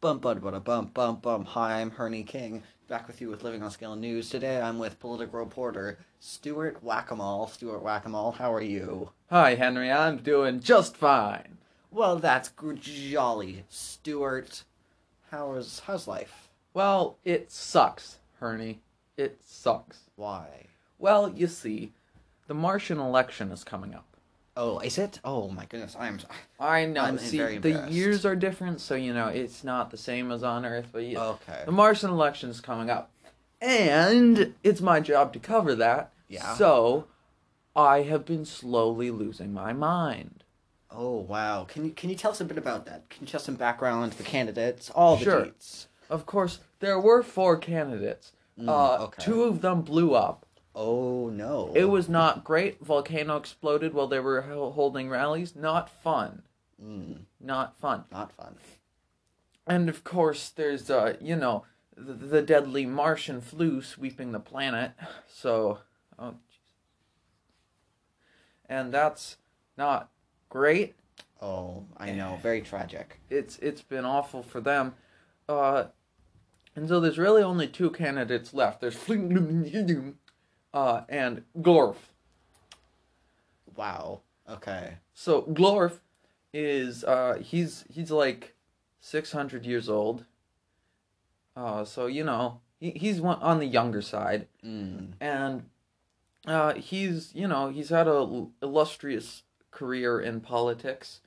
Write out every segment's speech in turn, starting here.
Bum bum bum bum bum bum. Hi, I'm Herney King. Back with you with Living on Scale News. Today I'm with political reporter Stuart Whack-a-Mole. Stuart Whack-a-Mole, how are you? Hi, Henry. I'm doing just fine. Well, that's jolly. Stuart, how's how's life? Well, it sucks, Herney. It sucks. Why? Well, you see, the Martian election is coming up. Oh, is it? Oh my goodness, I'm. I know. I'm see, very the years are different, so you know it's not the same as on Earth. But yeah, Okay. the Martian election's coming up, and it's my job to cover that. Yeah. So, I have been slowly losing my mind. Oh wow. Can you can you tell us a bit about that? Can you tell us some background on the candidates? All the Sure. deets. Of course, there were four candidates. Mm, uh, okay. Two of them blew up. Oh no. It was not great. Volcano exploded while they were holding rallies. Not fun. Mm, Not fun. not fun. And of course, there's uh, you know, the, the deadly Martian flu sweeping the planet. So, oh, Jesus. and that's not great. Oh, I know. Very tragic. It's it's been awful for them. Uh, and so there's really only two candidates left. There's uh, and Glorf. Wow. Okay. So Glorf is uh he's he's like six hundred years old. Uh so you know he, he's one on the younger side Mm. and uh he's you know he's had a l- illustrious career in politics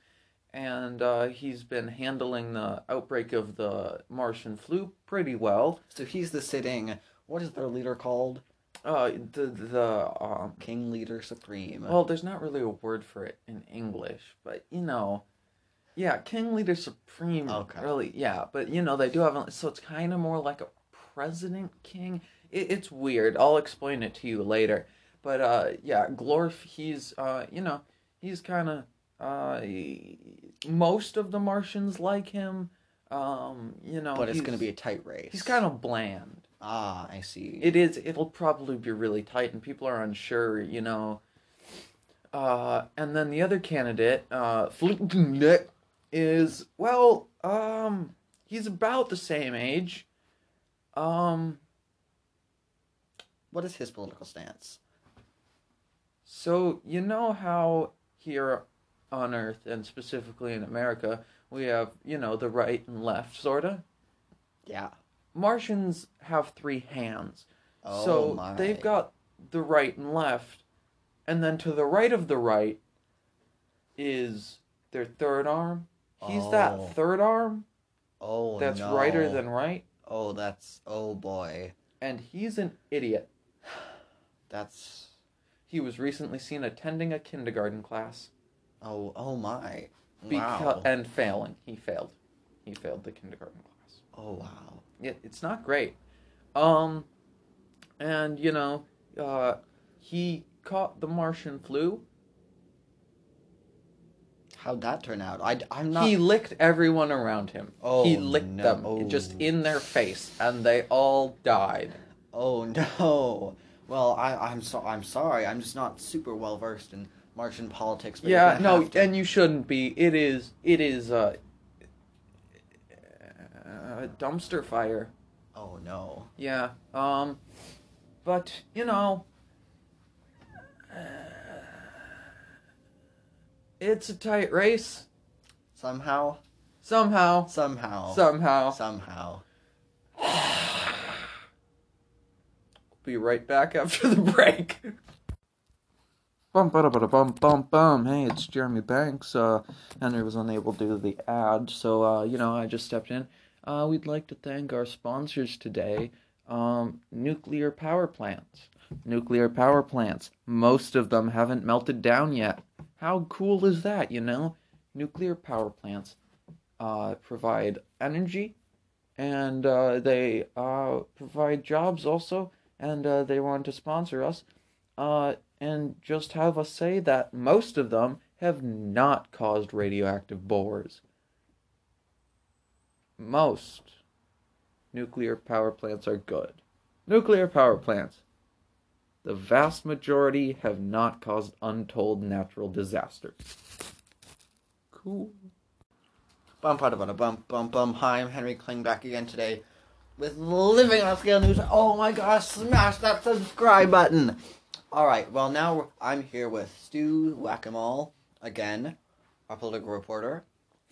and uh he's been handling the outbreak of the Martian flu pretty well. So he's the sitting. What is their leader called? Uh the the um King Leader Supreme. Well, there's not really a word for it in English, but you know, yeah, King Leader Supreme. Okay. Really, yeah, but you know they do have so it's kind of more like a president king. It, it's weird. I'll explain it to you later. But uh, yeah, Glorf. He's uh, you know, he's kind of uh, he- most of the Martians like him. Um, you know, but it's going to be a tight race. he's kind of bland. Ah, I see. It is. It'll probably be really tight, and people are unsure. You know. Uh, and then the other candidate, uh, is well, um, he's about the same age. Um, what is his political stance? so you know how here on Earth, and specifically in America, we have you know the right and left, sorta. Yeah. Martians have three hands. Oh so my. they've got the right and left, and then to the right of the right is their third arm. He's Oh. that third arm Oh that's no. righter than right, Oh, that's. Oh boy. and he's an idiot. That's. He was recently seen attending a kindergarten class Oh. Oh my. Wow. and failing. He failed. He failed the kindergarten class. Oh wow. It, it's not great. Um, and you know, uh, he caught the Martian flu. How'd that turn out? I. I'm not. He licked everyone around him. Oh, he licked no. them Oh. just in their face, and they all died. Oh no. Well, I. I'm so. I'm sorry. I'm just not super well versed in Martian politics. But yeah, no, and you shouldn't be. It is. It is uh, a dumpster fire. Oh no. Yeah. Um, but you know, it's a tight race. Somehow. Somehow. Somehow. Somehow. Somehow. Be right back after the break. Bum ba da bum bum bum. Hey, it's Jeremy Banks. Uh, Henry was unable to do the ad, so uh, you know I just stepped in. Uh, we'd like to thank our sponsors today. Um, nuclear power plants. Nuclear power plants. Most of them haven't melted down yet. How cool is that? You know, nuclear power plants uh, provide energy, and uh, they uh, provide jobs also and uh, they want to sponsor us, uh, and just have us say that most of them have not caused radioactive bores. Most nuclear power plants are good. Nuclear power plants. The vast majority have not caused untold natural disasters. Cool. Bum bada bada bum bum bum. Hi, I'm Henry Kling back again today with Living on Scale News. Oh my gosh, smash that subscribe button! Alright, well now I'm here with Stu Whack-A-Mole again, our political reporter.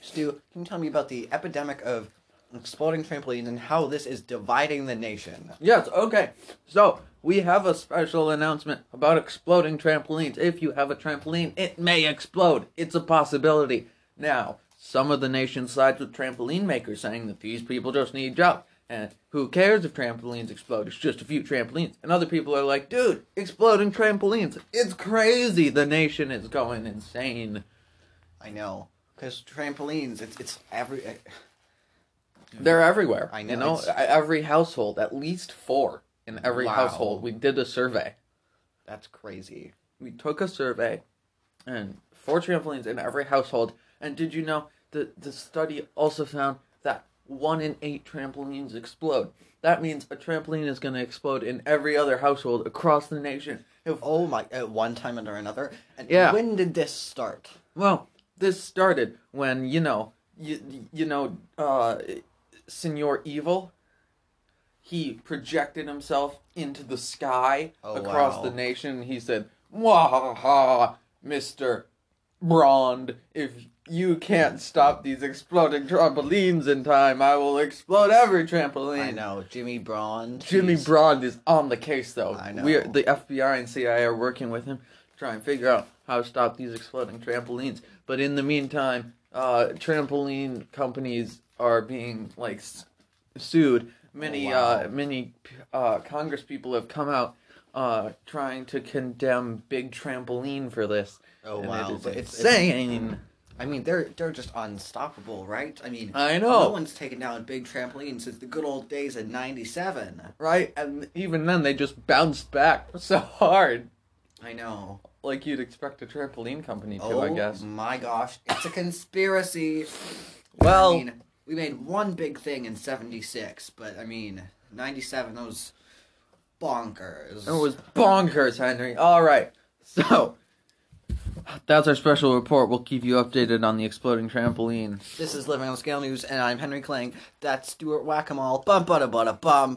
Stu, can you tell me about the epidemic of exploding trampolines and how this is dividing the nation? Yes, okay. So, we have a special announcement about exploding trampolines. If you have a trampoline, it may explode. It's a possibility. Now, some of the nation sides with trampoline makers saying that these people just need jobs. And who cares if trampolines explode? It's just a few trampolines. And other people are like, dude, exploding trampolines. It's crazy. The nation is going insane. I know, because trampolines, it's it's every. They're everywhere. I know, You know, it's- every household, at least four in every Wow. household. We did a survey. That's crazy. we took a survey and four trampolines in every household and did you know that the study also found that one in eight trampolines explode that means a trampoline is going to explode in every other household across the nation if, Oh my! At one time or another. And Yeah. when did this start? well this started when you know you, you know uh senor evil he projected himself into the sky Oh, across wow. the nation. He said, "Wahaha, Mister Brond, if you can't stop these exploding trampolines in time, I will explode every trampoline." I know Jimmy Braun. Jimmy he's- Brond is on the case, though. I know. We are, the FBI and CIA are working with him to try and figure out how to stop these exploding trampolines. But in the meantime, uh, trampoline companies are being like sued. Many, Oh, wow. uh, many uh, Congress people have come out uh, trying to condemn Big Trampoline for this. Oh and wow! it is But insane. I mean, they're they're just unstoppable, right? I mean, I know no one's taken down big Trampoline since the good old days in '97. right? And even then, they just bounced back so hard. I know. like you'd expect a trampoline company to, oh I guess. my gosh! It's a conspiracy. Well- I mean, we made one big thing in '76, but I mean, '97 that was bonkers. It was bonkers, Henry. All right, so that's our special report. We'll keep you updated on the exploding trampoline. This is Living on Scale News, and I'm Henry Kling. That's Stuart Whack-A-Mole. Bum bada bada bum.